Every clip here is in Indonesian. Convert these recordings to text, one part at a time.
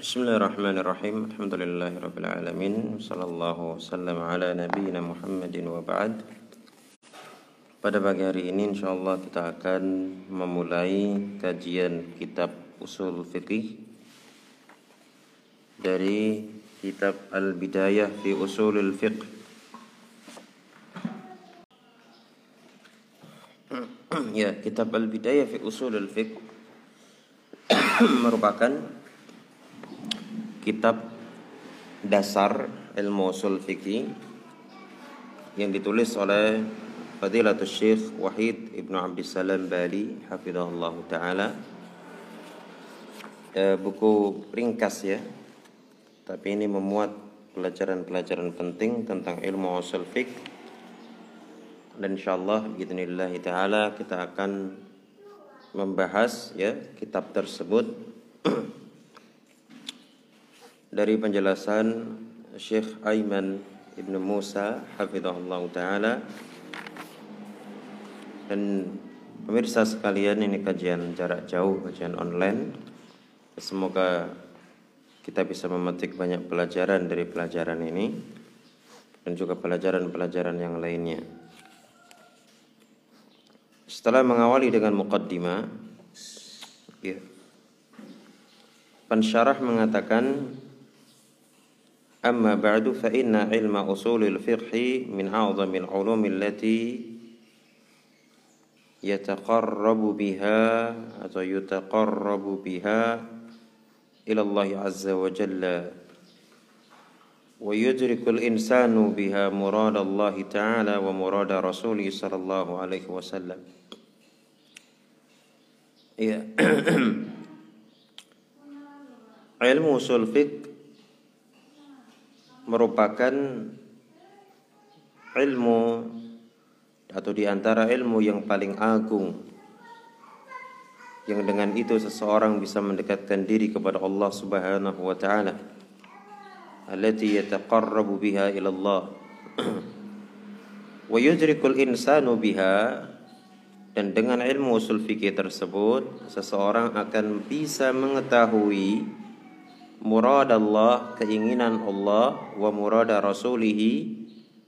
Bismillahirrahmanirrahim. Alhamdulillahirabbil alamin. Sallallahu wasallam ala nabiyyina Muhammadin wa ba'd. Pada pagi hari ini insyaallah kita akan memulai kajian kitab Usul Fiqih dari kitab Al-Bidayah fi Usulul Fiqh. ya, kitab Al-Bidayah fi Usulul Fiqh merupakan kitab dasar ilmu usul fikih yang ditulis oleh Fadilatul Syekh Wahid Ibnu Abdissalam Bali hafizahullah taala. E, buku ringkas ya tapi ini memuat pelajaran-pelajaran penting tentang ilmu usul fikih dan insyaallah bismillah taala kita akan membahas ya kitab tersebut dari penjelasan Syekh Aiman Ibn Musa hafizahullah taala. Dan pemirsa sekalian ini kajian jarak jauh kajian online. Semoga kita bisa memetik banyak pelajaran dari pelajaran ini dan juga pelajaran-pelajaran yang lainnya. Setelah mengawali dengan muqaddimah ya, pensyarah mengatakan أما بعد فإن علم أصول الفقه من أعظم العلوم التي يتقرب بها أو يتقرب بها إلى الله عز وجل ويدرك الإنسان بها مراد الله تعالى ومراد رسوله صلى الله عليه وسلم. علم أصول الفقه merupakan ilmu atau di antara ilmu yang paling agung yang dengan itu seseorang bisa mendekatkan diri kepada Allah Subhanahu wa taala. Allati yataqarrabu biha ila Allah. Wa yudrikul insanu biha. Dan dengan ilmu usul fikih tersebut seseorang akan bisa mengetahui murad Allah, keinginan Allah wa murad rasulihi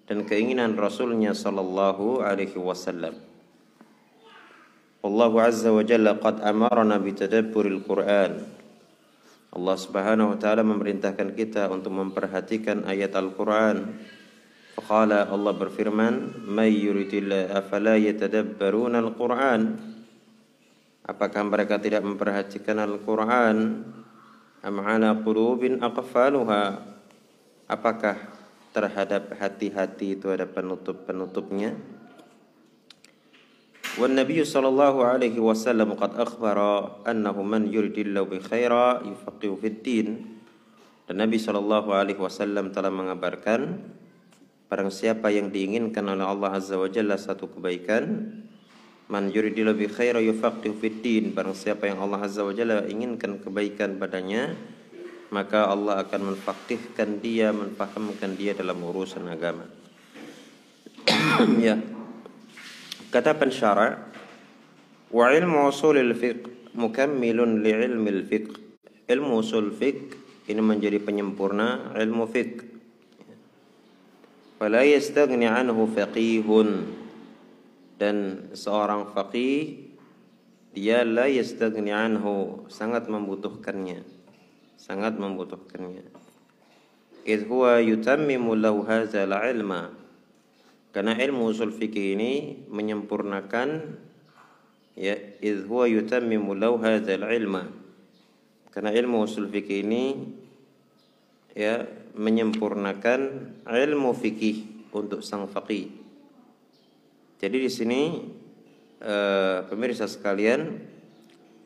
dan keinginan rasulnya sallallahu alaihi wasallam. Allah azza wa jalla qad amarna bitadabburil Qur'an. Allah Subhanahu wa taala memerintahkan kita untuk memperhatikan ayat Al-Qur'an. Faqala Allah berfirman, "May yuridillah afala yatadabbaruna al-Qur'an?" Apakah mereka tidak memperhatikan Al-Qur'an? Am ala qulubin aqfaluha? Apakah terhadap hati-hati itu ada penutup-penutupnya? Wan nabiy sallallahu alaihi wasallam qad akhbara annahu man yuridillahu bi khaira yufaqihu fid din. Dan Nabi sallallahu alaihi wasallam telah mengabarkan barang siapa yang diinginkan oleh Allah azza wa jalla satu kebaikan Man yuridillahu bi khaira yufaqihu fid din. Barang siapa yang Allah Azza wa Jalla inginkan kebaikan padanya, maka Allah akan menfaqihkan dia, menfahamkan dia dalam urusan agama. ya. Kata pensyarah, wa ilmu usulil fiqh mukammilun li ilmil fiqh. Ilmu usul fiqh ini menjadi penyempurna ilmu fiqh. Fala yastaghni anhu faqihun dan seorang faqih dia la yastagni anhu sangat membutuhkannya. Sangat membutuhkannya. Id huwa yutammimu lahu hadzal ilma. Karena ilmu usul fikih ini menyempurnakan ya id huwa yutammimu lahu hadzal ilma. Karena ilmu usul fikih ini ya menyempurnakan ilmu fikih untuk sang faqih jadi di sini uh, pemirsa sekalian,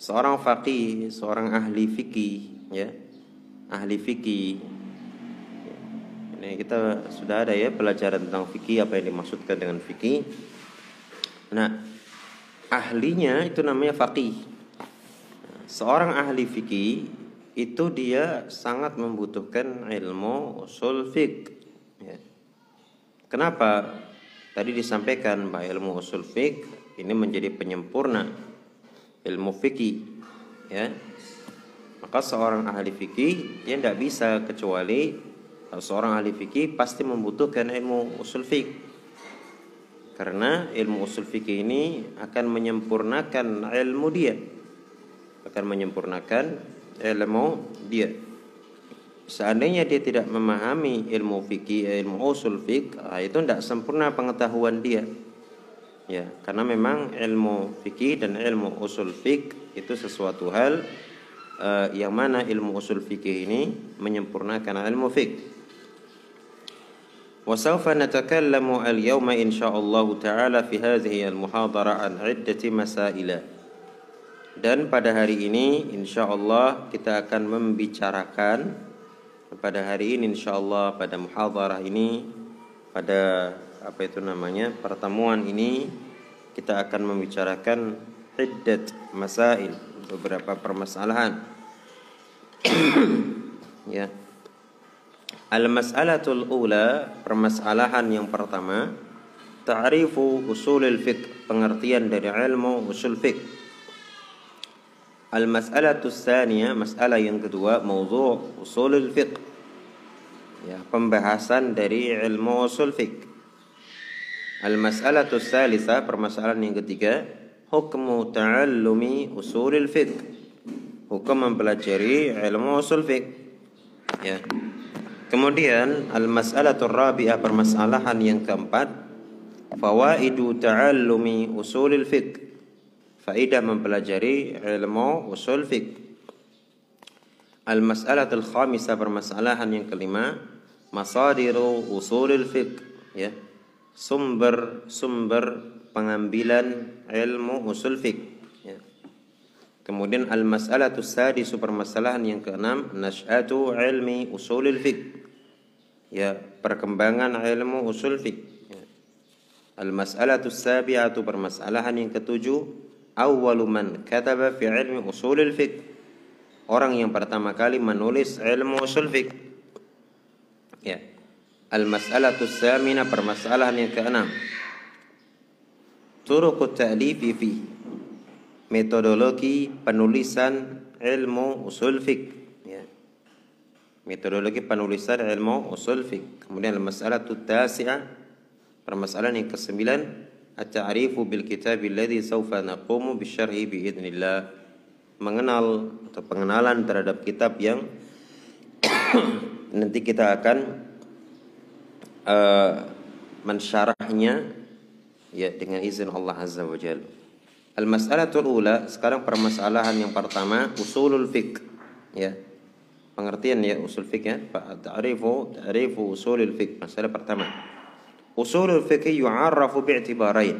seorang faqih, seorang ahli fikih, ya, ahli fikih. Ini kita sudah ada ya pelajaran tentang fikih apa yang dimaksudkan dengan fikih. Nah, ahlinya itu namanya faqih. Seorang ahli fikih itu dia sangat membutuhkan ilmu usul fiqh. Ya. Kenapa? Tadi disampaikan bahwa ilmu usul fiqh ini menjadi penyempurna ilmu fikih ya. Maka seorang ahli fikih dia tidak bisa kecuali seorang ahli fikih pasti membutuhkan ilmu usul fikih. Karena ilmu usul fikih ini akan menyempurnakan ilmu dia. Akan menyempurnakan ilmu dia Seandainya dia tidak memahami ilmu fikih, ilmu usul fikih, ah, itu tidak sempurna pengetahuan dia. Ya, karena memang ilmu fikih dan ilmu usul fikih itu sesuatu hal uh, yang mana ilmu usul fikih ini menyempurnakan ilmu fikih. وسوف نتكلم اليوم إن شاء الله تعالى في هذه المحاضرة عن عدة مسائل dan pada hari ini insya Allah kita akan membicarakan pada hari ini insya Allah pada muhadarah ini pada apa itu namanya pertemuan ini kita akan membicarakan iddat masail beberapa permasalahan. Ya. Al-mas'alatul ula permasalahan yang pertama ta'rifu usulul fiqh pengertian dari ilmu usul fiqh. Al-mas'alatus tsaniyah masalah yang kedua mawdu' usulul fiqh ya pembahasan dari ilmu usul fiqh Al-mas'alatu salisa permasalahan yang ketiga, hukmu ta'allumi usulil fiqh. Hukum mempelajari ilmu usul fiqh. Ya. Kemudian al-mas'alatu rabi'ah permasalahan yang keempat, fawaidu ta'allumi usulil fiqh. Faidah mempelajari ilmu usul fiqh. Al-mas'alatul khamisah permasalahan yang kelima, masadiru usulil fiqh. Ya sumber-sumber pengambilan ilmu usul fiqh. Ya. Kemudian al-mas'alatu sadisu permasalahan yang keenam nasyatu ilmi usulil fiqh. Ya, perkembangan ilmu usul fiqh. Ya. Al-mas'alatu sabi'atu permasalahan yang ketujuh awwalu man kataba fi ilmi usulil fiqh. Orang yang pertama kali menulis ilmu usul fiqh. Ya. Al-mas'alatu samina permasalahan yang keenam. Turuqut ta'lifi fi metodologi penulisan ilmu usul fiqh ya. Metodologi penulisan ilmu usul fiqh. Kemudian al-mas'alatu tasi'ah permasalahan yang kesembilan at-ta'rifu bil kitab alladhi sawfa naqumu bisyarhi bi idznillah. Mengenal atau pengenalan terhadap kitab yang nanti kita akan uh, mensyarahnya ya dengan izin Allah Azza wa Jalla. Al-mas'alatul ula sekarang permasalahan yang pertama usulul fiqh ya. Pengertian ya usul fiqh ya. Ta'rifu ta'rifu usulul fiqh. Masalah pertama. Usulul fiqh yu'arrafu bi'tibarain.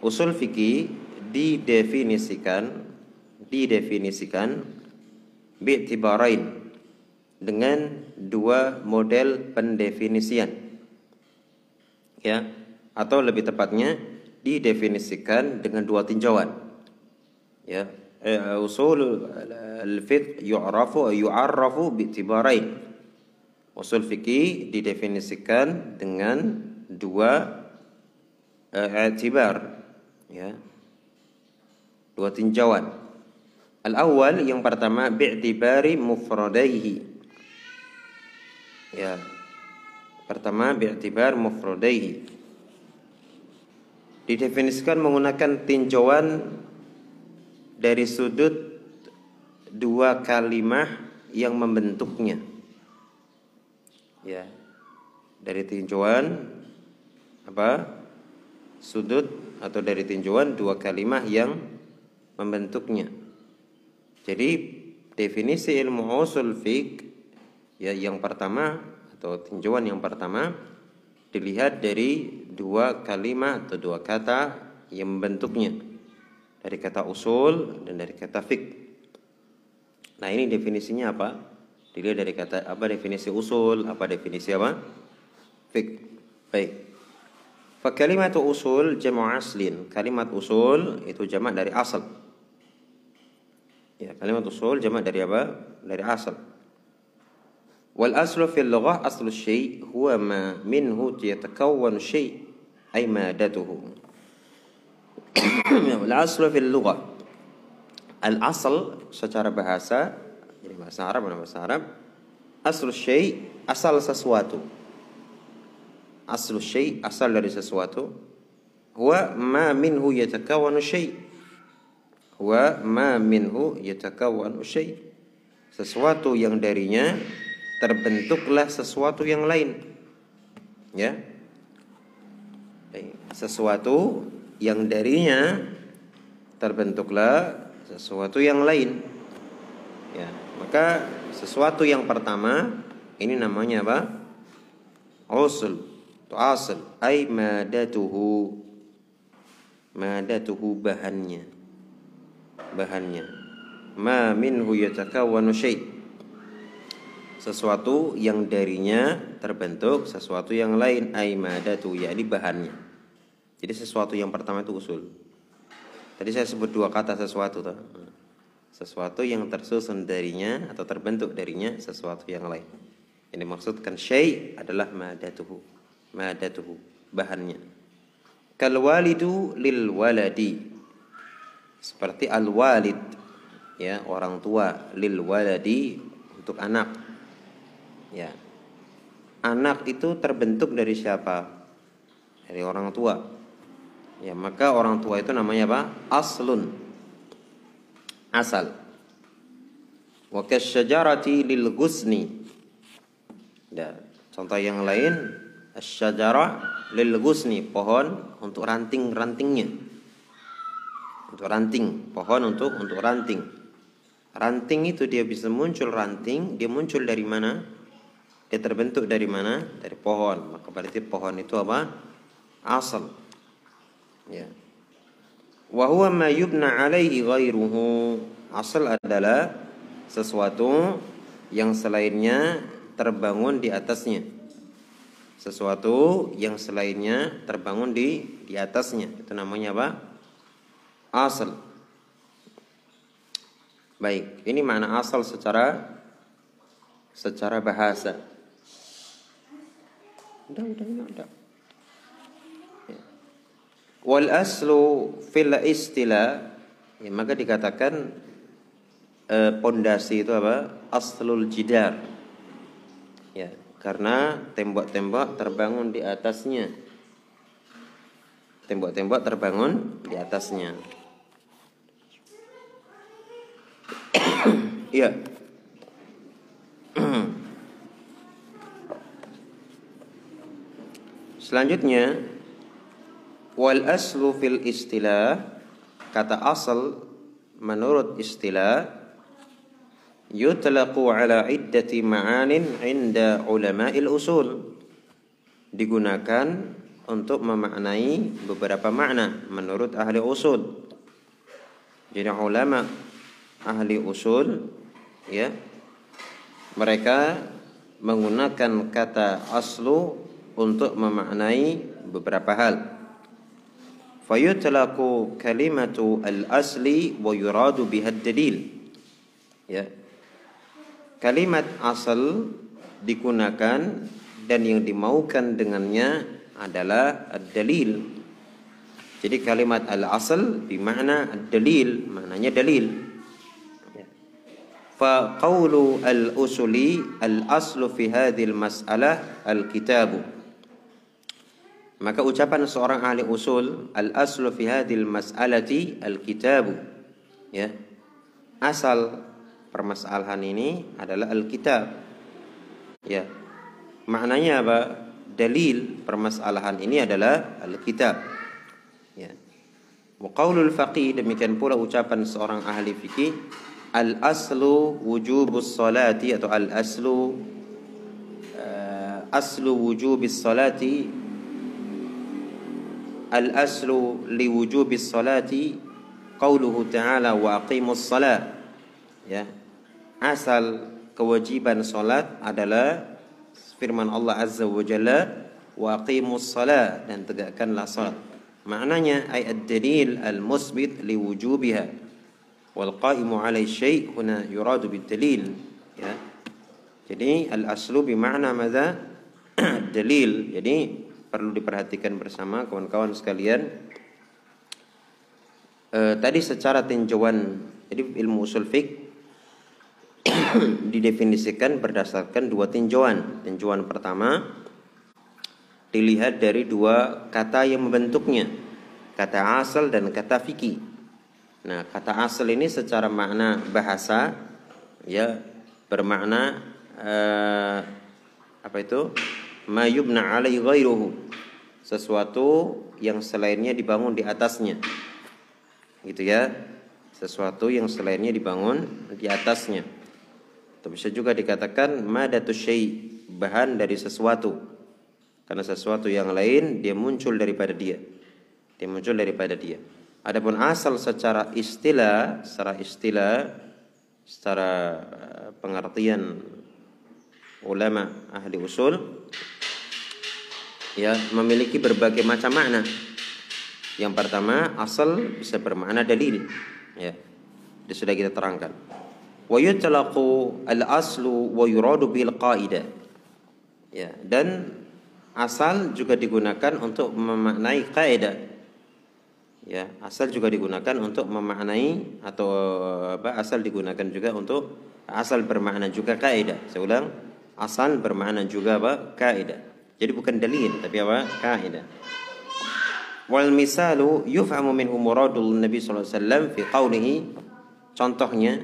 Usul fikih didefinisikan didefinisikan bi'tibarain dengan dua model pendefinisian. Ya, atau lebih tepatnya didefinisikan dengan dua tinjauan. Ya, eh, usul al-fiqh yu'rafu yu'arrafu bi'tibarain. Usul fikih didefinisikan dengan dua i'tibar ya. Dua tinjauan. Al-awwal yang pertama bi'tibari mufradaihi Ya. Pertama bi'tibar mufradaihi. Didefinisikan menggunakan tinjauan dari sudut dua kalimat yang membentuknya. Ya. Dari tinjauan apa? Sudut atau dari tinjauan dua kalimat yang membentuknya. Jadi definisi ilmu usul fiqh Ya, yang pertama atau tinjauan yang pertama dilihat dari dua kalimat atau dua kata yang membentuknya. Dari kata usul dan dari kata fik. Nah, ini definisinya apa? Dilihat dari kata apa definisi usul, apa definisi apa? Fik. Baik. Fa kalimatu usul jamu aslin. Kalimat usul itu jamak dari asal. Ya, kalimat usul jamak dari apa? Dari asal. والأصل في اللغة أصل الشيء هو ما منه يتكون الشيء أي مادته الأصل في اللغة الأصل secara bahasa Ini bahasa Arab, bahasa Arab. Aslu syai asal sesuatu. Aslu syai asal dari sesuatu. Huwa ma minhu yatakawanu syai. Huwa ma minhu yatakawanu syai. Sesuatu yang darinya terbentuklah sesuatu yang lain. Ya. Sesuatu yang darinya terbentuklah sesuatu yang lain. Ya, maka sesuatu yang pertama ini namanya apa? Usul. Asal. Ay madatuhu. Madatuhu bahannya. Bahannya. Ma minhu yatakawwanu syai' sesuatu yang darinya terbentuk sesuatu yang lain ay madatu yakni bahannya. Jadi sesuatu yang pertama itu usul. Tadi saya sebut dua kata sesuatu tuh sesuatu yang tersusun darinya atau terbentuk darinya sesuatu yang lain. Ini maksudkan syai adalah madatuhu. Madatuhu bahannya. Kal walidu lil waladi. Seperti al walid ya orang tua lil waladi untuk anak. Ya. Anak itu terbentuk dari siapa? Dari orang tua. Ya, maka orang tua itu namanya apa? Aslun asal. Wa kasyajarati lil gusni. Dan contoh yang lain asyajara lil gusni, pohon untuk ranting-rantingnya. Untuk ranting, pohon untuk untuk ranting. Ranting itu dia bisa muncul ranting, dia muncul dari mana? Dia terbentuk dari mana? Dari pohon. Maka berarti pohon itu apa? Asal. Ya. Wa huwa ma yubna alaihi ghairuhu. Asal adalah sesuatu yang selainnya terbangun di atasnya. Sesuatu yang selainnya terbangun di di atasnya. Itu namanya apa? Asal. Baik, ini mana asal secara secara bahasa. Udah, udah, udah, udah. Wal aslu fil istila ya, maka dikatakan eh, pondasi itu apa? Aslul jidar. Ya, karena tembok-tembok terbangun di atasnya. Tembok-tembok terbangun di atasnya. Iya. Selanjutnya Wal aslu fil istilah kata asal menurut istilah yutlaqu ala iddati ma'anin inda ulama'il usul digunakan untuk memaknai beberapa makna menurut ahli usul. Jadi ulama ahli usul ya mereka menggunakan kata aslu untuk memaknai beberapa hal. Fayutlaqu kalimatu al-asli wa yuradu biha dalil ya. Kalimat asal digunakan dan yang dimaukan dengannya adalah ad-dalil. Jadi kalimat al-asal bermakna ad-dalil maknanya dalil. Qawlu al-usuli al-aslu fi hadhihi al-mas'alah al-kitabu maka ucapan seorang ahli usul al aslu fi hadhil mas'alati al kitabu ya. Asal permasalahan ini adalah al kitab. Ya. Maknanya apa? Dalil permasalahan ini adalah al kitab. Ya. Wa faqih demikian pula ucapan seorang ahli fikih al aslu wujubus salati atau al aslu uh, aslu wujubis salati الأصل لوجوب الصلاة قوله تعالى وأقيموا الصلاة. يا أصل كواجبان صلاة أدلا فرمان الله عز وجل وأقيموا الصلاة dan tegakkanlah salat maknanya أي الدليل المثبت لوجوبها والقائم على الشيء هنا يراد بالدليل يا jadi الأصل بمعنى ماذا الدليل يعني perlu diperhatikan bersama kawan-kawan sekalian. E, tadi secara tinjauan, jadi ilmu usul fik didefinisikan berdasarkan dua tinjauan. Tinjauan pertama dilihat dari dua kata yang membentuknya, kata asal dan kata fikih. Nah, kata asal ini secara makna bahasa ya bermakna uh, apa itu? Ma yubna ghairuhu. Sesuatu yang selainnya dibangun di atasnya. Gitu ya. Sesuatu yang selainnya dibangun di atasnya. Atau bisa juga dikatakan madatu syai, bahan dari sesuatu. Karena sesuatu yang lain dia muncul daripada dia. Dia muncul daripada dia. Adapun asal secara istilah, secara istilah, secara eh, pengertian ulama ahli usul ya memiliki berbagai macam makna. Yang pertama asal bisa bermakna dalil ya. Ini sudah kita terangkan. Wa al-aslu wa yuradu bil qaidah. Ya, dan asal juga digunakan untuk memaknai kaidah. Ya, asal juga digunakan untuk memaknai atau apa? Asal digunakan juga untuk asal bermakna juga kaidah. Saya ulang, asal bermakna juga apa? Kaidah. Jadi bukan dalil tapi apa? Kaidah. Wal misalu yufhamu minhu muradul Nabi sallallahu alaihi wasallam fi qawlihi contohnya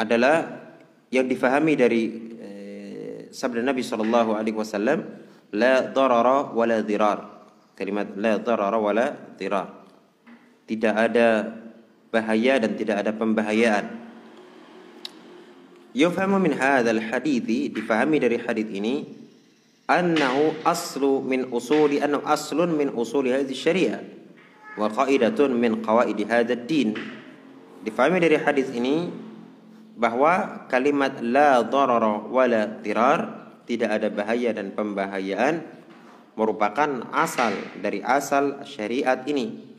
adalah yang difahami dari eh, sabda Nabi sallallahu alaihi wasallam la darara wala dirar. Kalimat la darara wala dirar. Tidak ada bahaya dan tidak ada pembahayaan. Yufhamu min hadzal hadithi difahami dari hadis ini annahu aslu min usuli annahu aslun min usuli hadhihi syariah wa qaidatun min qawaid hadha din. Difahami dari hadis ini bahwa kalimat la darara wala tirar tidak ada bahaya dan pembahayaan merupakan asal dari asal syariat ini.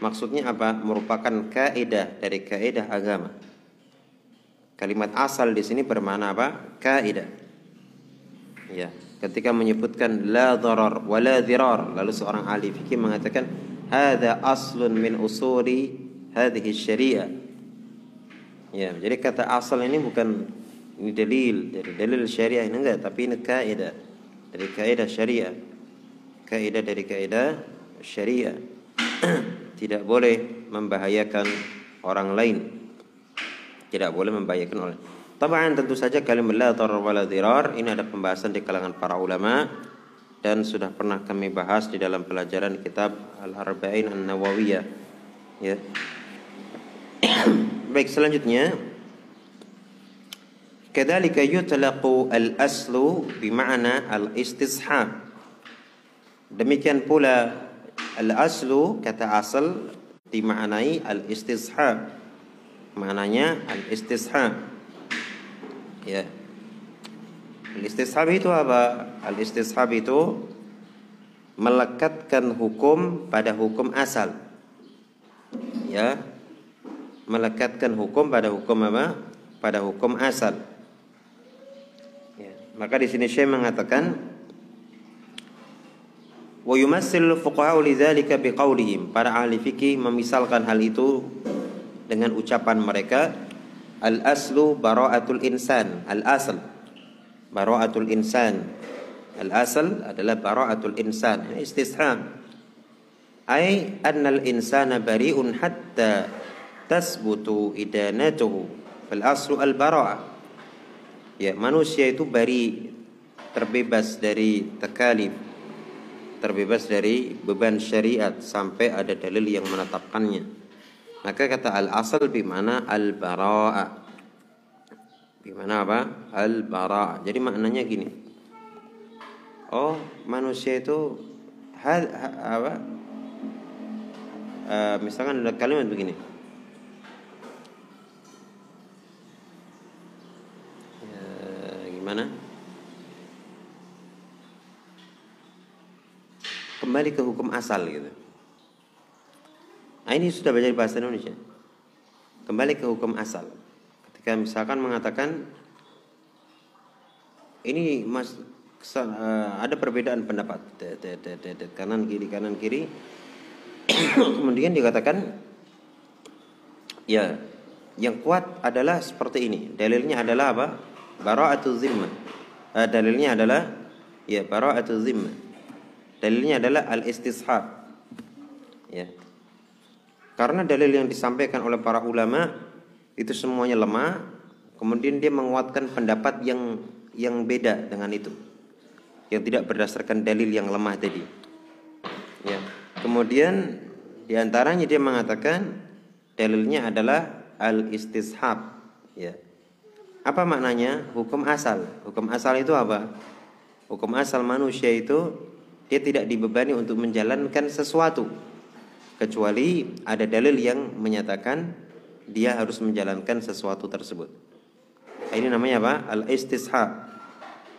Maksudnya apa? Merupakan kaidah dari kaidah agama kalimat asal di sini bermakna apa? Kaidah ya ketika menyebutkan la darar wa la dirar lalu seorang ahli fikih mengatakan hadza aslun min usuli hadhihi syariah ya jadi kata asal ini bukan ini dalil dari dalil syariah ini enggak tapi ini kaidah dari kaidah syariah. Kaidah dari kaidah syariah. Tidak boleh membahayakan orang lain tidak boleh membahayakan lain Tamaan tentu saja kalimat la darar dirar ini ada pembahasan di kalangan para ulama dan sudah pernah kami bahas di dalam pelajaran kitab Al-Arba'in An-Nawawiyah. Ya. Baik, selanjutnya Kadzalika yutlaqu al-aslu bima'na al-istishab. Demikian pula al-aslu kata asal dimaknai al-istishab. Maknanya al-istishab. Ya. Al-istishab itu apa? Al-istishab itu melekatkan hukum pada hukum asal. Ya. Melekatkan hukum pada hukum apa? Pada hukum asal. Ya. Maka di sini Syekh mengatakan wa yumassil fuqaha lidzalika biqaulihim. Para ahli fikih memisalkan hal itu dengan ucapan mereka Al aslu bara'atul insan. Al asl bara'atul insan. Al asl adalah bara'atul insan. Istisham. Ay al insana bari'un hatta tasbutu idanatuhu. Fal aslu al bara'ah. Ya, manusia itu bari terbebas dari takalif terbebas dari beban syariat sampai ada dalil yang menetapkannya. Maka kata al-asal bimana al-bara'a. Bimana apa? Al-bara'a. Jadi maknanya gini. Oh, manusia itu hal ha, apa? Uh, misalkan ada kalimat begini. Ya, gimana? Kembali ke hukum asal gitu. Nah, ini sudah belajar bahasa Indonesia. Kembali ke hukum asal. Ketika misalkan mengatakan ini mas eh, ada perbedaan pendapat kanan kiri kanan kiri kemudian dikatakan ya yang kuat adalah seperti ini. Dalilnya adalah apa? Bara'atu zimmah. Uh, dalilnya adalah ya bara'atu zimmah. Dalilnya adalah al-istishab. Ya. Karena dalil yang disampaikan oleh para ulama itu semuanya lemah, kemudian dia menguatkan pendapat yang yang beda dengan itu. Yang tidak berdasarkan dalil yang lemah tadi. Ya. Kemudian di antaranya dia mengatakan dalilnya adalah al-istishab ya. Apa maknanya? Hukum asal. Hukum asal itu apa? Hukum asal manusia itu dia tidak dibebani untuk menjalankan sesuatu kecuali ada dalil yang menyatakan dia harus menjalankan sesuatu tersebut. Ini namanya apa? Al-istishab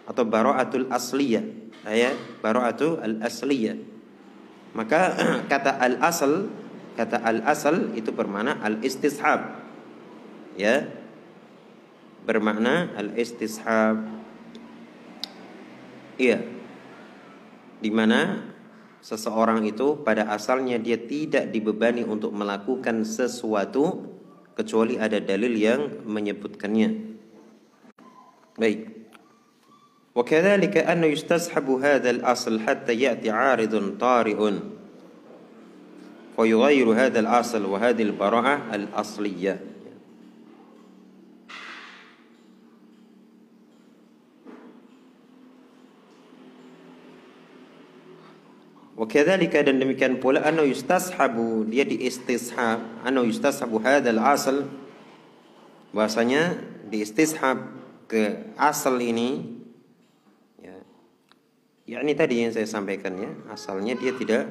atau bara'atul asliyah. Ya, bara'atu al-asliyah. Maka kata al-asal, kata al-asal itu bermakna al-istishab ya bermakna al-istishab iya di mana seseorang itu pada asalnya dia tidak dibebani untuk melakukan sesuatu kecuali ada dalil yang menyebutkannya baik وكذلك أنه يستصحب هذا الأصل حتى يأتي عارض طارئ ويغير هذا الأصل وهذه البراءة الأصلية Wakadzalika dan demikian pula anna yustashabu dia diistishab anna yustashabu hadzal asal bahasanya diistishab ke asal ini. Ya. Yakni tadi yang saya sampaikan ya. Asalnya dia tidak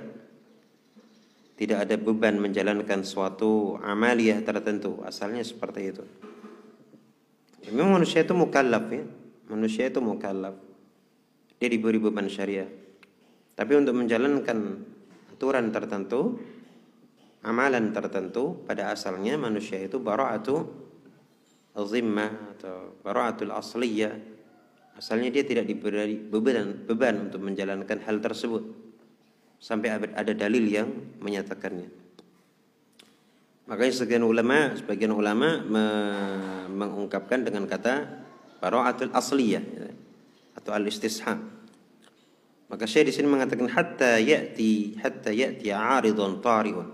tidak ada beban menjalankan suatu amaliyah tertentu. Asalnya seperti itu. Memang manusia itu mukallaf ya. Manusia itu mukallaf. Dia diberi beban syariah tapi untuk menjalankan aturan tertentu, amalan tertentu pada asalnya manusia itu bara'atu zimmah atau bara'atul asliyah. Asalnya dia tidak diberi beban, beban untuk menjalankan hal tersebut sampai ada dalil yang menyatakannya. Makanya sebagian ulama, sebagian ulama mengungkapkan dengan kata bara'atul asliyah atau al-istishab. Maka saya di sini mengatakan hatta ya'ti hatta ya'ti 'aridun tari'un.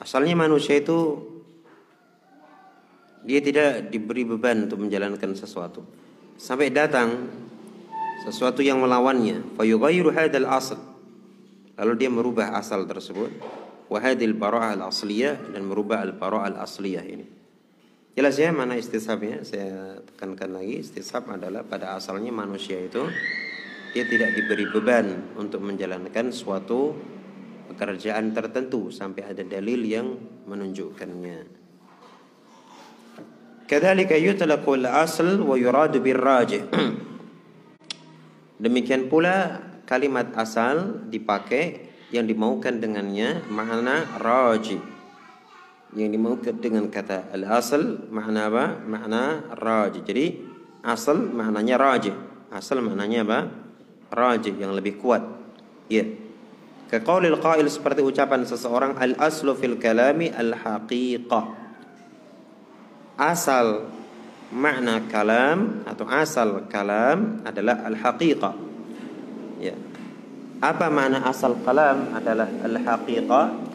Asalnya manusia itu dia tidak diberi beban untuk menjalankan sesuatu. Sampai datang sesuatu yang melawannya, fayughayyiru hadzal asl. Lalu dia merubah asal tersebut. Wa hadhil bara'ah al-asliyah dan merubah al-bara'ah al-asliyah ini. Jelas ya mana istishabnya? Saya tekankan lagi, istishab adalah pada asalnya manusia itu dia tidak diberi beban untuk menjalankan suatu pekerjaan tertentu sampai ada dalil yang menunjukkannya. Kadzalika yutlaqul asl wa yuradu birrajih. Demikian pula kalimat asal dipakai yang dimaukan dengannya makna raji. Yang dimaukan dengan kata al-asal makna apa? Makna raji. Jadi asal maknanya raji. Asal maknanya apa? Rajih yang lebih kuat. Ya. Kaqaulil qail seperti ucapan seseorang al aslu fil kalami al haqiqah. Asal makna kalam atau asal kalam adalah al haqiqah. Ya. Apa makna asal kalam adalah al haqiqah?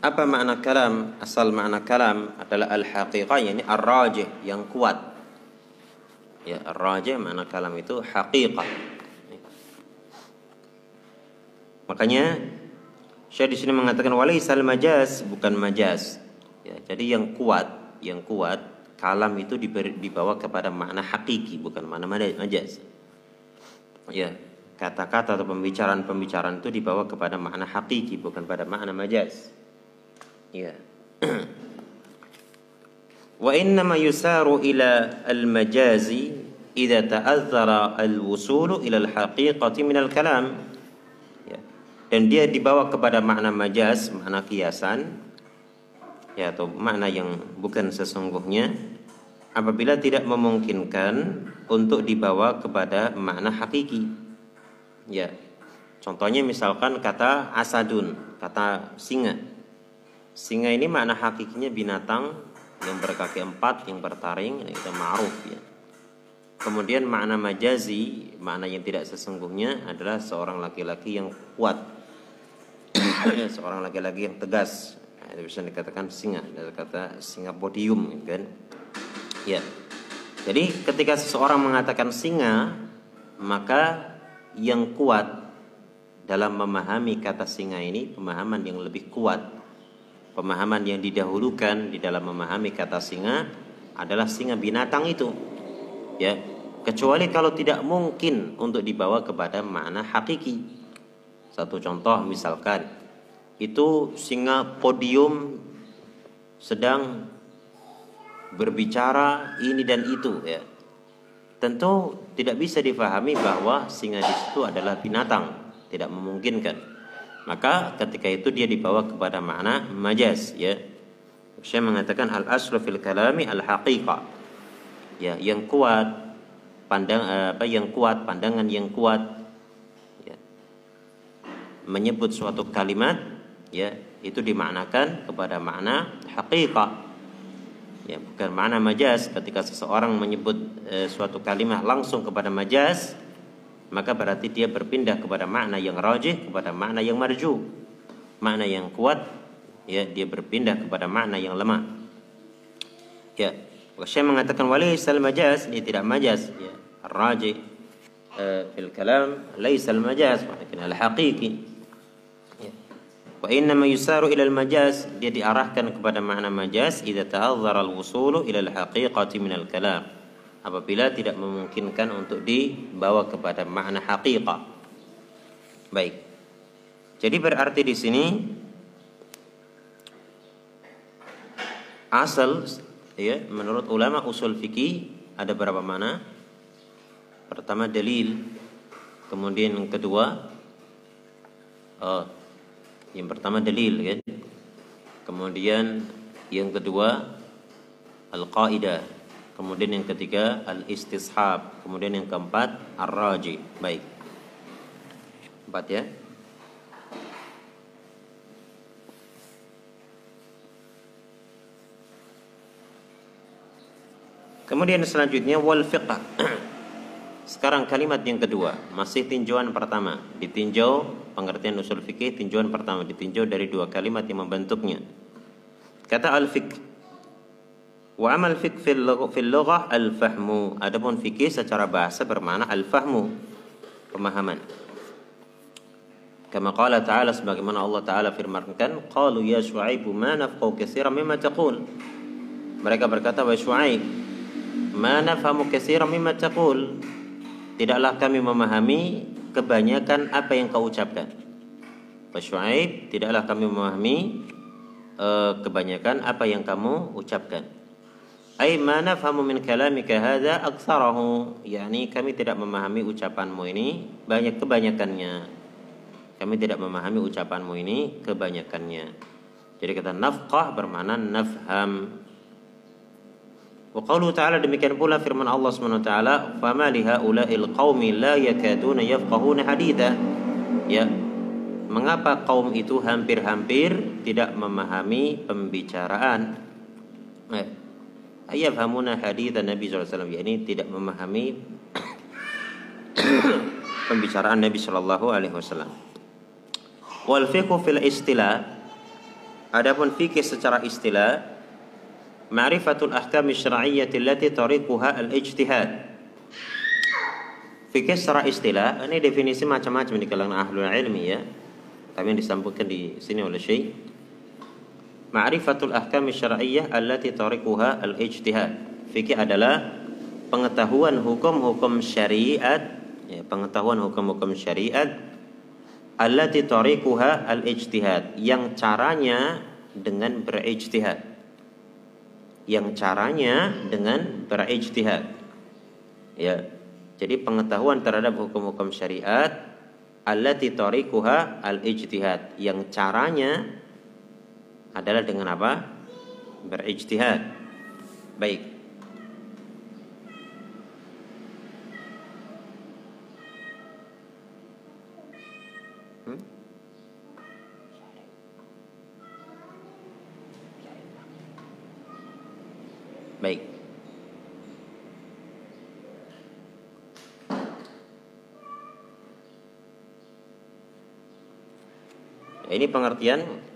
Apa makna kalam? Asal makna kalam adalah al-haqiqah yakni ar-rajih yang kuat. Ya, ar-rajih makna kalam itu haqiqah. Makanya Syekh di sini mengatakan walaisal majaz bukan majaz. Ya, jadi yang kuat, yang kuat kalam itu diberi, dibawa kepada makna hakiki bukan makna majaz. Ya, kata-kata atau pembicaraan-pembicaraan itu dibawa kepada makna hakiki bukan pada makna majaz. Ya. Wa innama yusaru ila al-majazi idza ta'azzara al-wusulu ila al-haqiqati min al-kalam. Ya. Dan dia dibawa kepada makna majaz, makna kiasan ya atau makna yang bukan sesungguhnya apabila tidak memungkinkan untuk dibawa kepada makna hakiki. Ya. Contohnya misalkan kata asadun, kata singa. Singa ini makna hakikinya binatang yang berkaki empat, yang bertaring, itu ma'ruf ya. Kemudian makna majazi, makna yang tidak sesungguhnya adalah seorang laki-laki yang kuat. seorang laki-laki yang tegas. Nah, itu bisa dikatakan singa, dari kata singa podium kan. Ya. Jadi ketika seseorang mengatakan singa, maka yang kuat dalam memahami kata singa ini pemahaman yang lebih kuat pemahaman yang didahulukan di dalam memahami kata singa adalah singa binatang itu ya. Kecuali kalau tidak mungkin untuk dibawa kepada makna hakiki. Satu contoh misalkan itu singa podium sedang berbicara ini dan itu ya. Tentu tidak bisa difahami bahwa singa di situ adalah binatang tidak memungkinkan maka ketika itu dia dibawa kepada makna majaz ya. Saya mengatakan al aslu fil kalami al haqiqa ya yang kuat pandang apa yang kuat pandangan yang kuat ya. menyebut suatu kalimat ya itu dimaknakan kepada makna haqiqa. Ya bukan makna majaz ketika seseorang menyebut e, suatu kalimat langsung kepada majaz maka berarti dia berpindah kepada makna yang rajih kepada makna yang marju. Makna yang kuat ya dia berpindah kepada makna yang lemah. Ya saya mengatakan walaisal majaz dia tidak majaz ya. Rajih uh, fil kalam laisal majaz walakin al haqiqi ya. wa innama yusaru al majaz dia diarahkan kepada makna majaz idza ta'azzara al wusulu ila al haqiqati min al kalam apabila tidak memungkinkan untuk dibawa kepada makna haqiqah. Baik. Jadi berarti di sini asal ya menurut ulama usul fikih ada berapa mana? Pertama dalil, kemudian yang kedua oh, yang pertama dalil kan. Kemudian yang kedua al-qaidah Kemudian yang ketiga al-istishab. Kemudian yang keempat ar-raji. Baik. Empat ya. Kemudian selanjutnya wal fiqh. Sekarang kalimat yang kedua, masih tinjauan pertama. Ditinjau pengertian usul fikih tinjauan pertama ditinjau dari dua kalimat yang membentuknya. Kata al-fiqh Wa amal fik fil lughah al fahmu. Adapun fikih secara bahasa bermakna al fahmu, pemahaman. Kama qala ta'ala sebagaimana Allah Ta'ala firmankan, qalu ya Syuaib ma nafqahu katsiran mimma taqul. Mereka berkata, "Wahai Syuaib, ma nafhamu katsiran mimma taqul." Tidaklah kami memahami kebanyakan apa yang kau ucapkan. Wahai Syuaib, tidaklah kami memahami uh, kebanyakan apa yang kamu ucapkan. Ay ma nafhamu min kalamika hadza aktsarahu. Yani kami tidak memahami ucapanmu ini banyak kebanyakannya. Kami tidak memahami ucapanmu ini kebanyakannya. Jadi kata nafqah bermakna nafham. Wa qawlu ta'ala demikian pula firman Allah taala, "Fama li haula'il qaumi la yakaduna yafqahuna haditha." Ya. Mengapa kaum itu hampir-hampir tidak memahami pembicaraan? Eh, ayafhamuna hadits Nabi SAW yakni tidak memahami pembicaraan Nabi Shallallahu Alaihi Wasallam. Wal fiqhu fil istilah, adapun fikih secara istilah, ma'rifatul ahkam syar'iyyah allati tariquha al ijtihad. Fikih secara istilah, ini definisi macam-macam di kalangan ahlul ilmi ya. Kami disampaikan di sini oleh Syekh Ma'rifatul ahkam syar'iyyah allati tariquha al-ijtihad. Fikih adalah pengetahuan hukum-hukum syariat, ya, pengetahuan hukum-hukum syariat allati tariquha al-ijtihad, yang caranya dengan berijtihad. Yang caranya dengan berijtihad. Ya. Jadi pengetahuan terhadap hukum-hukum syariat allati tariquha al-ijtihad, yang caranya adalah dengan apa? berijtihad. Baik. Hmm? Baik. Ini pengertian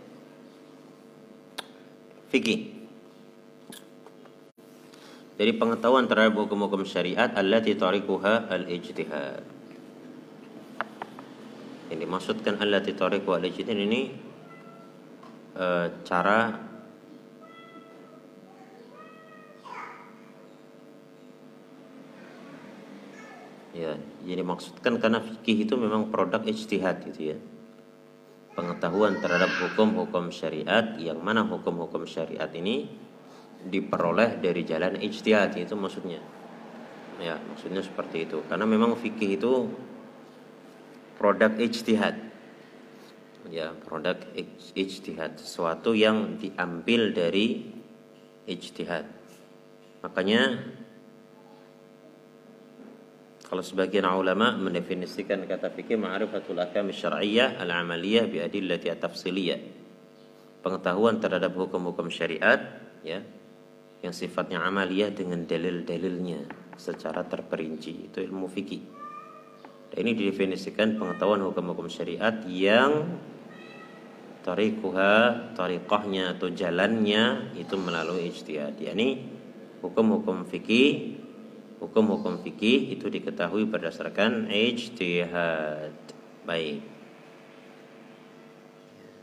fikih. Jadi pengetahuan terhadap hukum-hukum syariat allati tariquha al-ijtihad. Yang dimaksudkan allati tariquha al-ijtihad ini e, cara ya, jadi maksudkan karena fikih itu memang produk ijtihad gitu ya pengetahuan terhadap hukum-hukum syariat yang mana hukum-hukum syariat ini diperoleh dari jalan ijtihad itu maksudnya. Ya maksudnya seperti itu. Karena memang fikih itu produk ijtihad. Ya produk ijtihad sesuatu yang diambil dari ijtihad. Makanya kalau sebagian ulama mendefinisikan kata fikih ma'rifatul ahkam syar'iyyah al-amaliyah bi adillati tafsiliyah. Pengetahuan terhadap hukum-hukum syariat ya yang sifatnya amaliyah dengan dalil-dalilnya secara terperinci. Itu ilmu fikih. Dan ini didefinisikan pengetahuan hukum-hukum syariat yang tarikuha, tariqahnya atau jalannya itu melalui ijtihad. Yani hukum-hukum fikih hukum-hukum fikih itu diketahui berdasarkan ijtihad. Baik.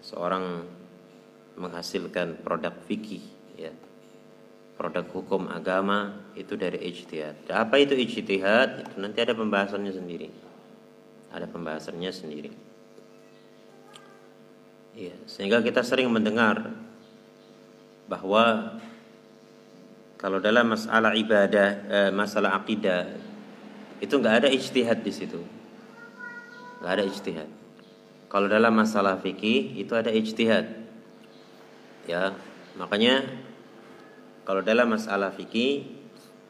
Seorang menghasilkan produk fikih ya. Produk hukum agama itu dari ijtihad. Apa itu ijtihad? Itu nanti ada pembahasannya sendiri. Ada pembahasannya sendiri. Ya, sehingga kita sering mendengar bahwa kalau dalam masalah ibadah, eh, masalah akidah itu nggak ada ijtihad di situ. Nggak ada ijtihad. Kalau dalam masalah fikih itu ada ijtihad. Ya, makanya kalau dalam masalah fikih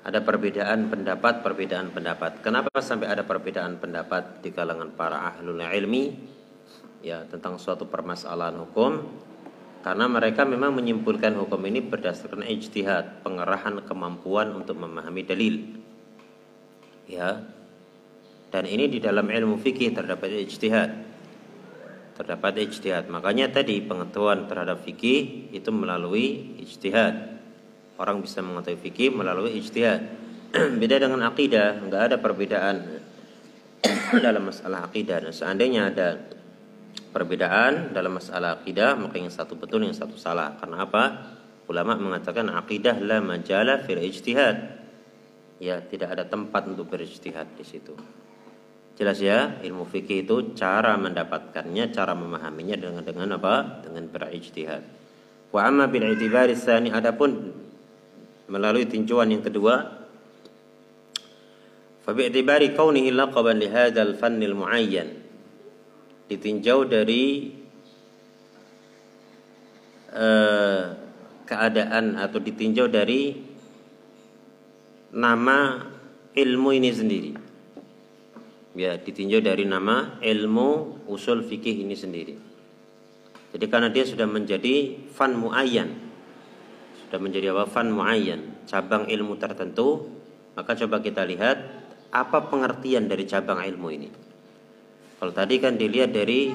ada perbedaan pendapat, perbedaan pendapat. Kenapa sampai ada perbedaan pendapat di kalangan para ahlul ilmi ya tentang suatu permasalahan hukum? Karena mereka memang menyimpulkan hukum ini berdasarkan ijtihad, pengerahan kemampuan untuk memahami dalil. Ya. Dan ini di dalam ilmu fikih terdapat ijtihad. Terdapat ijtihad. Makanya tadi pengetahuan terhadap fikih itu melalui ijtihad. Orang bisa mengetahui fikih melalui ijtihad. Beda dengan akidah, enggak ada perbedaan dalam masalah akidah. Nah, seandainya ada perbedaan dalam masalah akidah maka yang satu betul yang satu salah. Karena apa? Ulama mengatakan akidah la majala fil ijtihad. Ya tidak ada tempat untuk berijtihad di situ. Jelas ya ilmu fikih itu cara mendapatkannya cara memahaminya dengan dengan apa? Dengan berijtihad. Wa amma bil i'tibari tsani adapun melalui tinjauan yang kedua fa bi'tibari kaunihi laqaban li hadzal fannil muayyan ditinjau dari eh, keadaan atau ditinjau dari nama ilmu ini sendiri. Ya, ditinjau dari nama ilmu usul fikih ini sendiri. Jadi karena dia sudah menjadi fan muayyan. Sudah menjadi apa? Fan muayyan, cabang ilmu tertentu, maka coba kita lihat apa pengertian dari cabang ilmu ini. Kalau tadi kan dilihat dari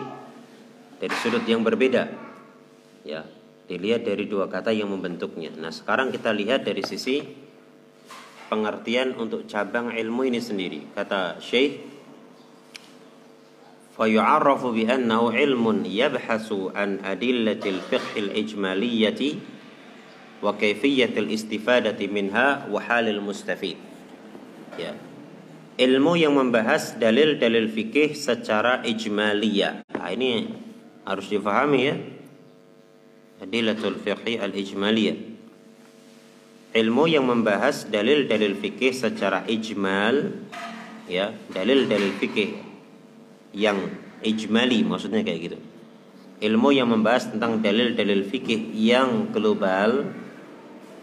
dari sudut yang berbeda. Ya, dilihat dari dua kata yang membentuknya. Nah, sekarang kita lihat dari sisi pengertian untuk cabang ilmu ini sendiri. Kata Syekh فيعرف بأنه علم يبحث عن أدلة الفقه الإجمالية وكيفية الاستفادة منها وحال المستفيد. Ya ilmu yang membahas dalil-dalil fikih secara ijmaliyah. Nah, ini harus difahami ya. Adilatul fiqhi al-ijmaliyah. Ilmu yang membahas dalil-dalil fikih secara ijmal ya, dalil-dalil fikih yang ijmali maksudnya kayak gitu. Ilmu yang membahas tentang dalil-dalil fikih yang global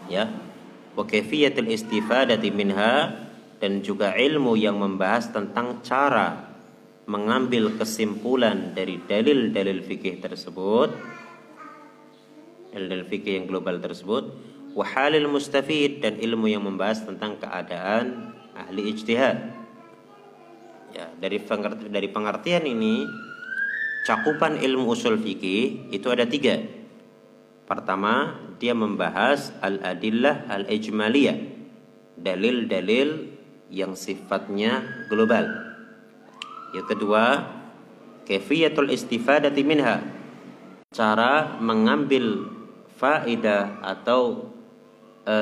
ya wa kaifiyatul istifadati minha dan juga ilmu yang membahas tentang cara mengambil kesimpulan dari dalil-dalil fikih tersebut dalil fikih yang global tersebut wahalil mustafid dan ilmu yang membahas tentang keadaan ahli ijtihad. Ya dari dari pengertian ini cakupan ilmu usul fikih itu ada tiga. Pertama dia membahas al-adillah al-ijmaliyah dalil-dalil yang sifatnya global. Yang kedua, kaifiyatul istifadati minha. Cara mengambil faedah atau e,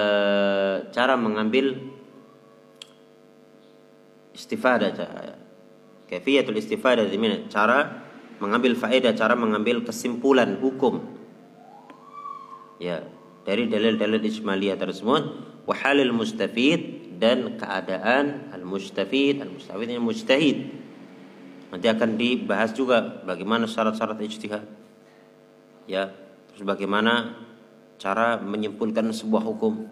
cara mengambil istifadah kaifiyatul istifadati minha. Cara mengambil faedah, cara mengambil kesimpulan hukum. Ya, dari dalil-dalil ijmaliyah tersebut wahalil mustafid dan keadaan al-mustafid, al-mustafid yang mujtahid. Nanti akan dibahas juga bagaimana syarat-syarat ijtihad. Ya, terus bagaimana cara menyimpulkan sebuah hukum.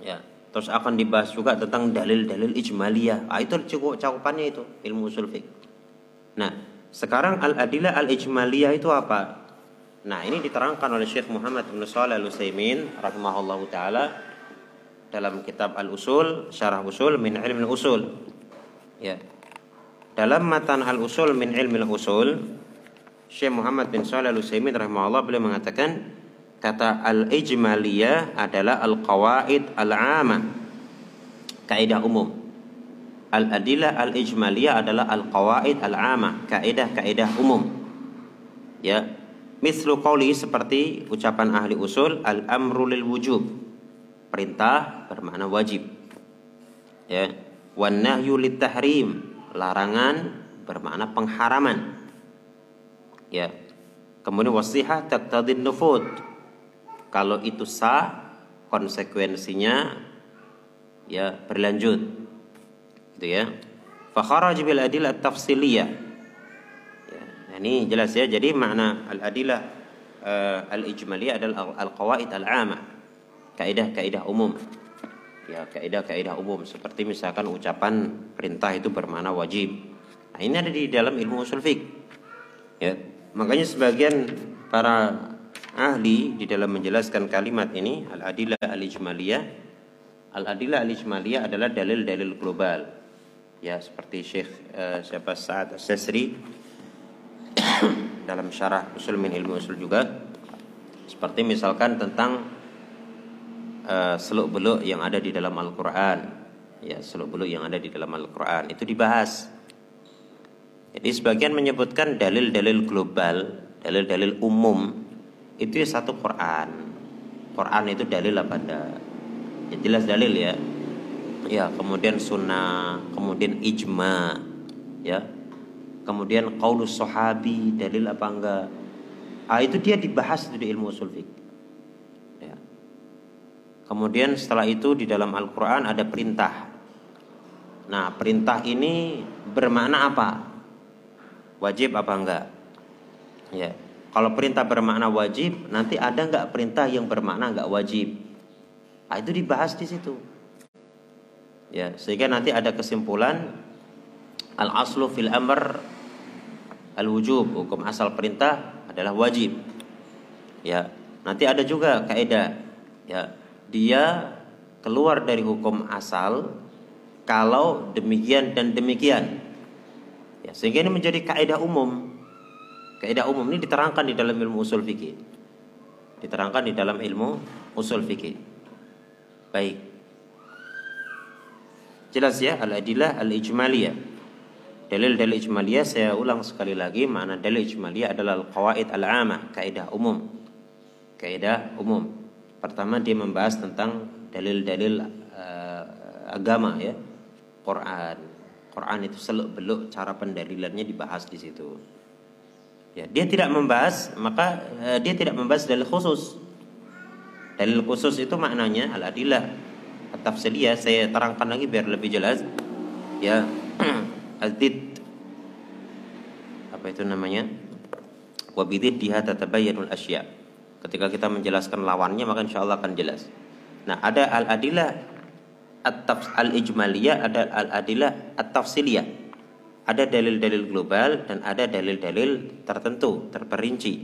Ya, terus akan dibahas juga tentang dalil-dalil ijmaliyah. Ah, itu cukup cakupannya itu ilmu usul fiqh. Nah, sekarang al-adilah al-ijmaliyah itu apa? Nah, ini diterangkan oleh Syekh Muhammad bin Shalih Al-Utsaimin rahimahullahu taala dalam kitab Al-Usul, Syarah Usul min Ilmi Usul. Ya. Dalam matan Al-Usul min Ilmi Usul, Syekh Muhammad bin Shalih Al-Utsaimin rahimahullah beliau mengatakan kata al-ijmaliyah adalah al-qawaid al-'amah. Kaidah umum. Al-adilah al-ijmaliyah adalah al-qawaid al-'amah, kaidah-kaidah umum. Ya. Mislu qawli seperti ucapan ahli usul al-amru lil wujub perintah bermakna wajib. Ya. Wan nahyu tahrim, larangan bermakna pengharaman. Ya. Kemudian wasihah taqtadin nufud. Kalau itu sah, konsekuensinya ya berlanjut. Gitu ya. Fa kharaj bil adilah tafsiliyah. Ya, nah ini jelas ya. Jadi makna al-adilah uh, al-ijmaliyah adalah al-qawaid al-'amah kaidah-kaidah umum. Ya, kaidah-kaidah umum seperti misalkan ucapan perintah itu bermakna wajib. Nah, ini ada di dalam ilmu usul fiqh. Ya, makanya sebagian para ahli di dalam menjelaskan kalimat ini al-adilah al-ijmaliyah al-adilah al-ijmaliyah adalah dalil-dalil global. Ya, seperti Syekh uh, siapa Sa'ad As-Sasri dalam syarah usul min ilmu usul juga seperti misalkan tentang uh, seluk beluk yang ada di dalam Al-Quran. Ya seluk beluk yang ada di dalam Al-Quran. Itu dibahas. Jadi sebagian menyebutkan dalil-dalil global dalil-dalil umum itu ya satu Quran. Quran itu dalil apa ada ya jelas dalil ya. Ya kemudian sunnah kemudian ijma ya. Kemudian qaulus sahabi dalil apa enggak? Ah itu dia dibahas di ilmu usul Kemudian setelah itu di dalam Al-Quran ada perintah. Nah perintah ini bermakna apa? Wajib apa enggak? Ya. Kalau perintah bermakna wajib, nanti ada enggak perintah yang bermakna enggak wajib? Nah, itu dibahas di situ. Ya, sehingga nanti ada kesimpulan al aslu fil amr al wujub hukum asal perintah adalah wajib. Ya, nanti ada juga kaidah ya dia keluar dari hukum asal kalau demikian dan demikian. Ya, sehingga ini menjadi kaidah umum. Kaidah umum ini diterangkan di dalam ilmu usul fikih. Diterangkan di dalam ilmu usul fikih. Baik. Jelas ya al-adillah al-ijmaliyah. Dalil-dalil ijmaliyah saya ulang sekali lagi makna dalil ijmaliyah adalah al-qawaid al-amah, kaidah umum. Kaidah umum. Pertama dia membahas tentang dalil-dalil uh, agama ya. Quran. Quran itu seluk beluk cara pendalilannya dibahas di situ. Ya, dia tidak membahas maka uh, dia tidak membahas dalil khusus. Dalil khusus itu maknanya al-adillah tafsiriyah saya terangkan lagi biar lebih jelas. Ya, al-did apa itu namanya? Wa bididdiha tatabayyanul asya'. Ketika kita menjelaskan lawannya maka insya Allah akan jelas. Nah, ada al-adilah al-ijmaliyah, ada al-adilah at-tafsiliyah. Ada dalil-dalil global dan ada dalil-dalil tertentu, terperinci.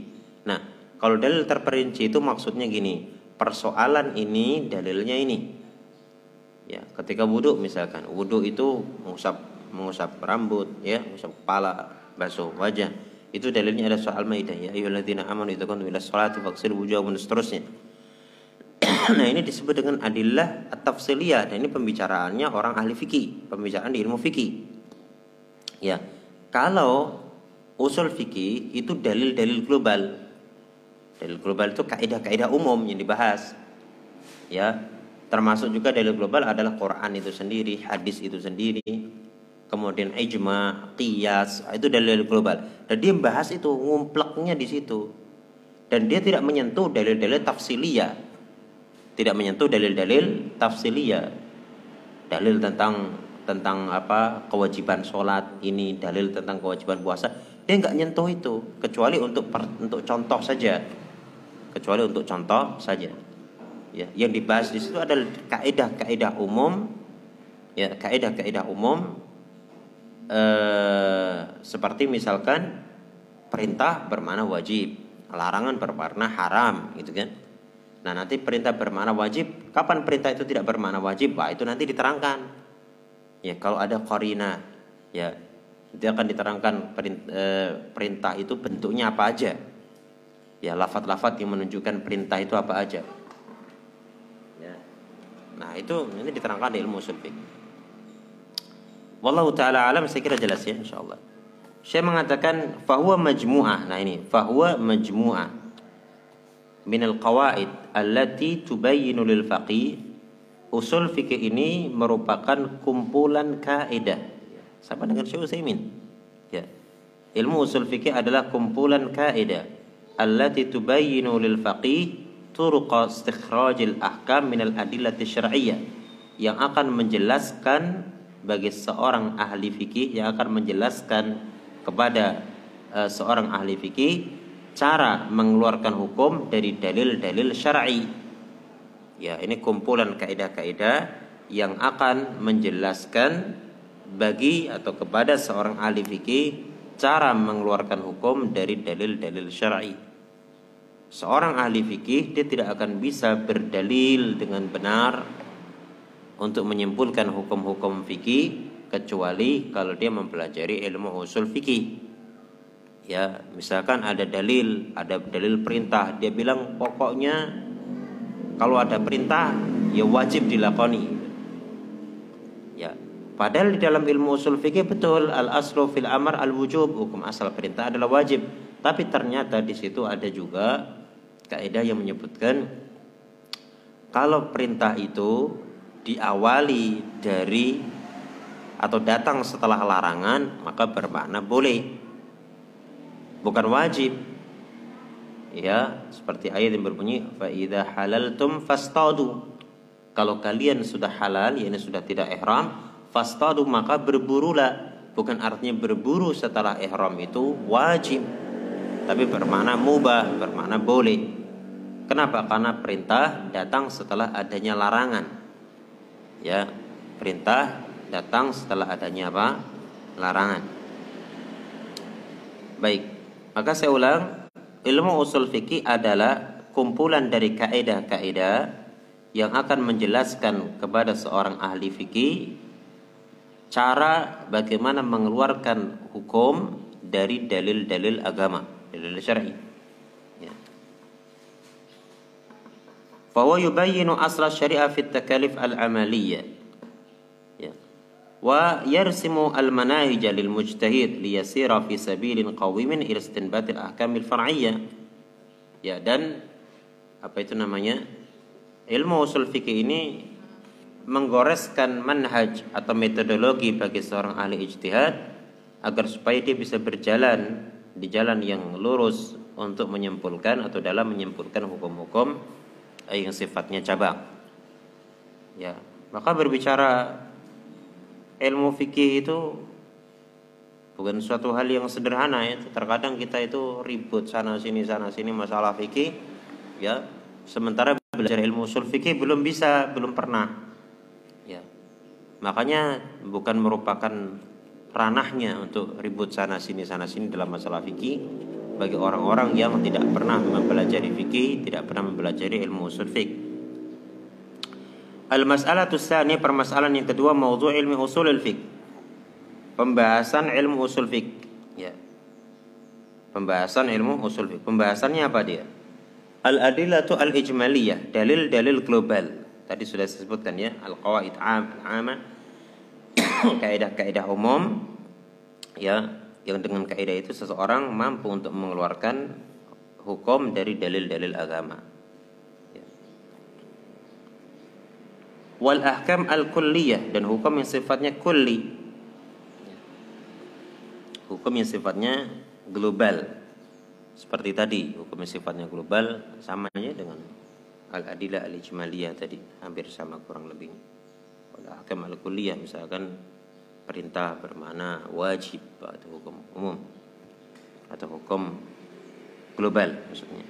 Nah, kalau dalil terperinci itu maksudnya gini, persoalan ini dalilnya ini. Ya, ketika wudhu misalkan, wudhu itu mengusap mengusap rambut, ya, mengusap kepala, basuh wajah. Itu dalilnya ada soal Maidah ya, ayyuhalladzina amanu idza kuntum ila sholati faghsilu wujuhakum dan seterusnya. nah, ini disebut dengan adillah at-tafsiliyah dan ini pembicaraannya orang ahli fikih, pembicaraan di ilmu fikih. Ya. Kalau usul fikih itu dalil-dalil global, Dalil global itu kaidah-kaidah umum yang dibahas. Ya, termasuk juga dalil global adalah Quran itu sendiri, hadis itu sendiri, kemudian ijma, qiyas, itu dalil global. Dan dia bahas itu ngumpleknya di situ. Dan dia tidak menyentuh dalil-dalil tafsiliyah. Tidak menyentuh dalil-dalil tafsiliyah. Dalil tentang tentang apa kewajiban sholat ini dalil tentang kewajiban puasa dia nggak nyentuh itu kecuali untuk per, untuk contoh saja kecuali untuk contoh saja. Ya, yang dibahas di situ adalah kaidah-kaidah umum, ya kaidah-kaidah umum eh, seperti misalkan perintah bermakna wajib, larangan bermakna haram, gitu kan? Nah nanti perintah bermakna wajib, kapan perintah itu tidak bermakna wajib? Wah itu nanti diterangkan. Ya kalau ada korina, ya akan diterangkan eh, perintah itu bentuknya apa aja ya lafat-lafat yang menunjukkan perintah itu apa aja ya. nah itu ini diterangkan di ilmu usul Wallahu taala alam saya kira jelas ya insyaallah. Saya mengatakan fahuwa majmu'ah. Nah ini fahuwa majmu'ah min al-qawaid allati tubayyinu lil faqih. Usul fikih ini merupakan kumpulan kaidah. Sama dengan Syekh Utsaimin. Ya. Ilmu usul fikih adalah kumpulan kaidah. Allati tubayyinu lil faqih turuqa istikhrajil ahkam minal adillati syar'iyyah. Yang akan menjelaskan bagi seorang ahli fikih yang akan menjelaskan kepada uh, seorang ahli fikih cara mengeluarkan hukum dari dalil-dalil syar'i. Ya, ini kumpulan kaidah-kaidah yang akan menjelaskan bagi atau kepada seorang ahli fikih cara mengeluarkan hukum dari dalil-dalil syar'i seorang ahli fikih dia tidak akan bisa berdalil dengan benar untuk menyimpulkan hukum-hukum fikih kecuali kalau dia mempelajari ilmu usul fikih. Ya, misalkan ada dalil, ada dalil perintah, dia bilang pokoknya kalau ada perintah ya wajib dilakoni. Ya, padahal di dalam ilmu usul fikih betul al aslu fil amar al wujub, hukum asal perintah adalah wajib. Tapi ternyata di situ ada juga kaidah yang menyebutkan kalau perintah itu diawali dari atau datang setelah larangan maka bermakna boleh. Bukan wajib. Ya seperti ayat yang berbunyi fa idza halaltum fastadu. Kalau kalian sudah halal yakni sudah tidak ihram fastadu maka berburulah. Bukan artinya berburu setelah ihram itu wajib tapi bermakna mubah bermakna boleh. Kenapa? Karena perintah datang setelah adanya larangan. Ya, perintah datang setelah adanya apa? Larangan. Baik. Maka saya ulang, ilmu usul fikih adalah kumpulan dari kaidah-kaidah yang akan menjelaskan kepada seorang ahli fikih cara bagaimana mengeluarkan hukum dari dalil-dalil agama, dalil syar'i. فهو يبين أصل الشريعة في التكاليف العملية ويرسم المناهج للمجتهد ليسير في سبيل قويم إلى استنبات الأحكام الفرعية ya dan apa itu namanya ilmu usul fikih ini menggoreskan manhaj atau metodologi bagi seorang ahli ijtihad agar supaya dia bisa berjalan di jalan yang lurus untuk menyimpulkan atau dalam menyimpulkan hukum-hukum yang sifatnya cabang. Ya, maka berbicara ilmu fikih itu bukan suatu hal yang sederhana ya. Terkadang kita itu ribut sana sini sana sini masalah fikih ya. Sementara belajar ilmu usul fikih belum bisa, belum pernah. Ya. Makanya bukan merupakan ranahnya untuk ribut sana sini sana sini dalam masalah fikih bagi orang-orang yang tidak pernah mempelajari fikih, tidak pernah mempelajari ilmu usul fikih. Al-mas'alah tsani permasalahan yang kedua maudhu ilmi usul al-fiqh. Pembahasan ilmu usul fiqh. Ya. Pembahasan ilmu usul fiqh. Pembahasannya apa dia? Al-adillatu al-ijmaliyah, dalil-dalil global. Tadi sudah disebutkan ya, al-qawaid am, kaidah-kaidah umum ya yang dengan kaidah itu seseorang mampu untuk mengeluarkan hukum dari dalil-dalil agama. Ya. Wal ahkam al-kulliyah dan hukum yang sifatnya kulli. Ya. Hukum yang sifatnya global seperti tadi hukum sifatnya global samanya dengan al-adilah al-ijmaliyah tadi hampir sama kurang lebih pada hakam al-kulliyah misalkan perintah bermakna wajib atau hukum umum atau hukum global maksudnya.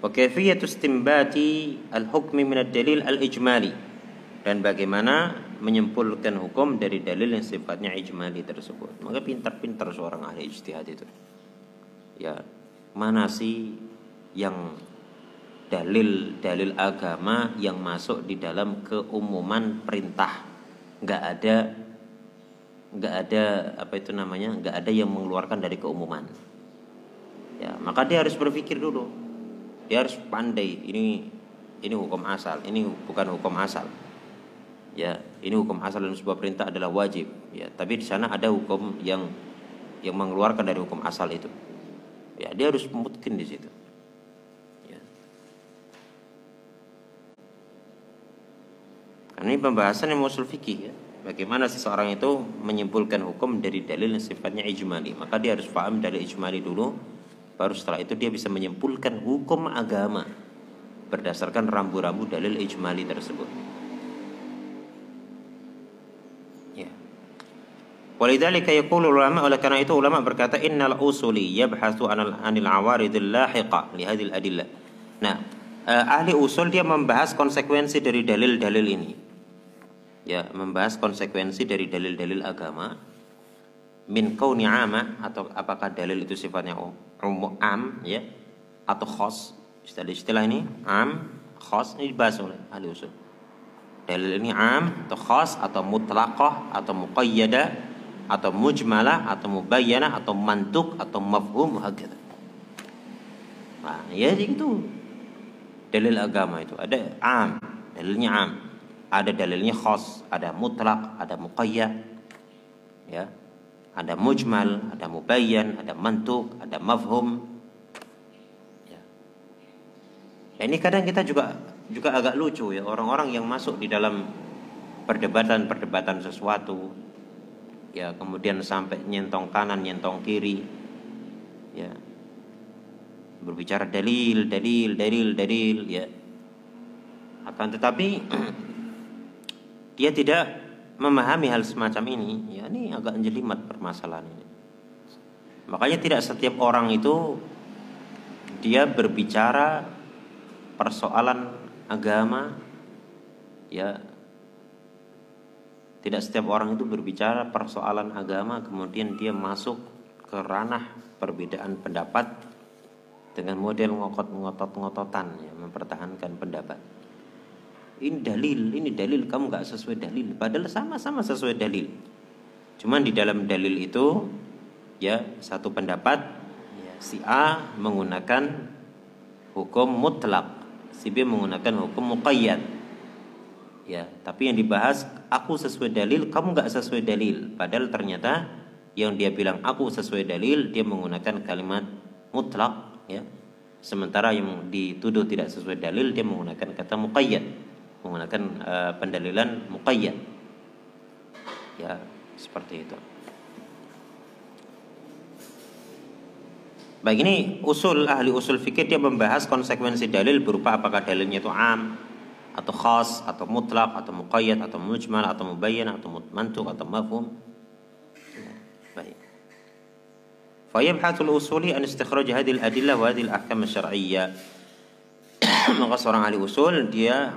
Wa kayfiyatu al-hukmi min ad-dalil al-ijmali dan bagaimana menyimpulkan hukum dari dalil yang sifatnya ijmali tersebut. Maka pintar-pintar seorang ahli ijtihad itu. Ya mana sih yang dalil-dalil agama yang masuk di dalam keumuman perintah? Nggak ada nggak ada apa itu namanya nggak ada yang mengeluarkan dari keumuman. Ya maka dia harus berpikir dulu. Dia harus pandai ini ini hukum asal ini bukan hukum asal. Ya ini hukum asal dalam sebuah perintah adalah wajib. Ya tapi di sana ada hukum yang yang mengeluarkan dari hukum asal itu. Ya dia harus mungkin di situ. Ya. karena ini pembahasan yang musul fikih ya bagaimana seseorang itu menyimpulkan hukum dari dalil yang sifatnya ijmali maka dia harus paham dari ijmali dulu baru setelah itu dia bisa menyimpulkan hukum agama berdasarkan rambu-rambu dalil ijmali tersebut Walidzalika yaqulu ulama oleh karena itu ulama berkata innal usuli yabhasu anil anil awaridil lahiqa li hadhil adillah. Nah, eh, ahli usul dia membahas konsekuensi dari dalil-dalil ini. Ya, membahas konsekuensi dari dalil-dalil agama. Min kauni ama atau apakah dalil itu sifatnya umum am ya atau khos. Istilah-istilah ini am khos ini dibahas oleh ahli usul. Dalil ini am atau khos atau mutlaqah atau muqayyadah atau mujmalah atau mubayyana atau mantuk atau mafhum hakata. Nah, ya itu dalil agama itu. Ada am, dalilnya am, ada dalilnya khas, ada mutlak, ada muqayyad, ya, ada mujmal, ada mubayyan, ada mantuk, ada mafhum. Ya. Nah, ini kadang kita juga juga agak lucu ya orang-orang yang masuk di dalam perdebatan-perdebatan sesuatu ya kemudian sampai nyentong kanan nyentong kiri ya berbicara dalil dalil dalil dalil ya akan tetapi dia tidak memahami hal semacam ini. Ya ini agak jelimet permasalahan ini. Makanya tidak setiap orang itu dia berbicara persoalan agama ya. Tidak setiap orang itu berbicara persoalan agama kemudian dia masuk ke ranah perbedaan pendapat dengan model ngokot ngotot-ngototan ya, mempertahankan pendapat. Ini dalil, ini dalil kamu nggak sesuai dalil, padahal sama-sama sesuai dalil. Cuman di dalam dalil itu ya satu pendapat ya, si A menggunakan hukum mutlak, si B menggunakan hukum muqayyad. Ya tapi yang dibahas aku sesuai dalil kamu nggak sesuai dalil. Padahal ternyata yang dia bilang aku sesuai dalil dia menggunakan kalimat mutlak ya. Sementara yang dituduh tidak sesuai dalil dia menggunakan kata muqayyad menggunakan uh, pendalilan muqayyad ya seperti itu Baik ini usul ahli usul fikih dia membahas konsekuensi dalil berupa apakah dalilnya itu am atau khas atau mutlak atau muqayyad atau mujmal atau mubayyan atau mantuk atau mafhum baik فيبحث الأصولي أن استخراج هذه الأدلة وهذه الأحكام الشرعية maka seorang ahli usul dia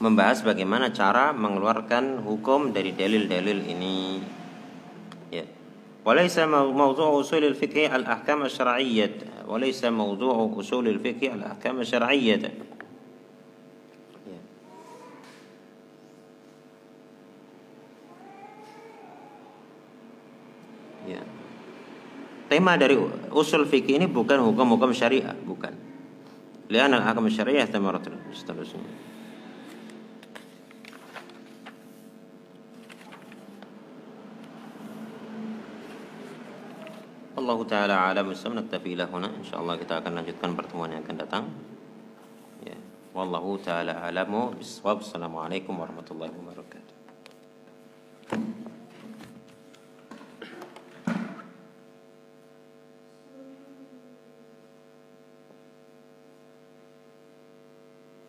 membahas bagaimana cara mengeluarkan hukum dari dalil-dalil ini. Ya. وليس موضوع أصول الفقه الأحكام الشرعية وليس موضوع أصول الفقه الأحكام الشرعية Ya. Tema dari usul fikih ini bukan hukum-hukum syariah, bukan. Lihat al-ahkam syariah tamaratul seterusnya. Allah taala alam. Bisawab naktafi ila huna. Insyaallah kita akan lanjutkan pertemuan yang akan datang. Ya. Wallahu taala alamu. Bisawab. Assalamualaikum warahmatullahi wabarakatuh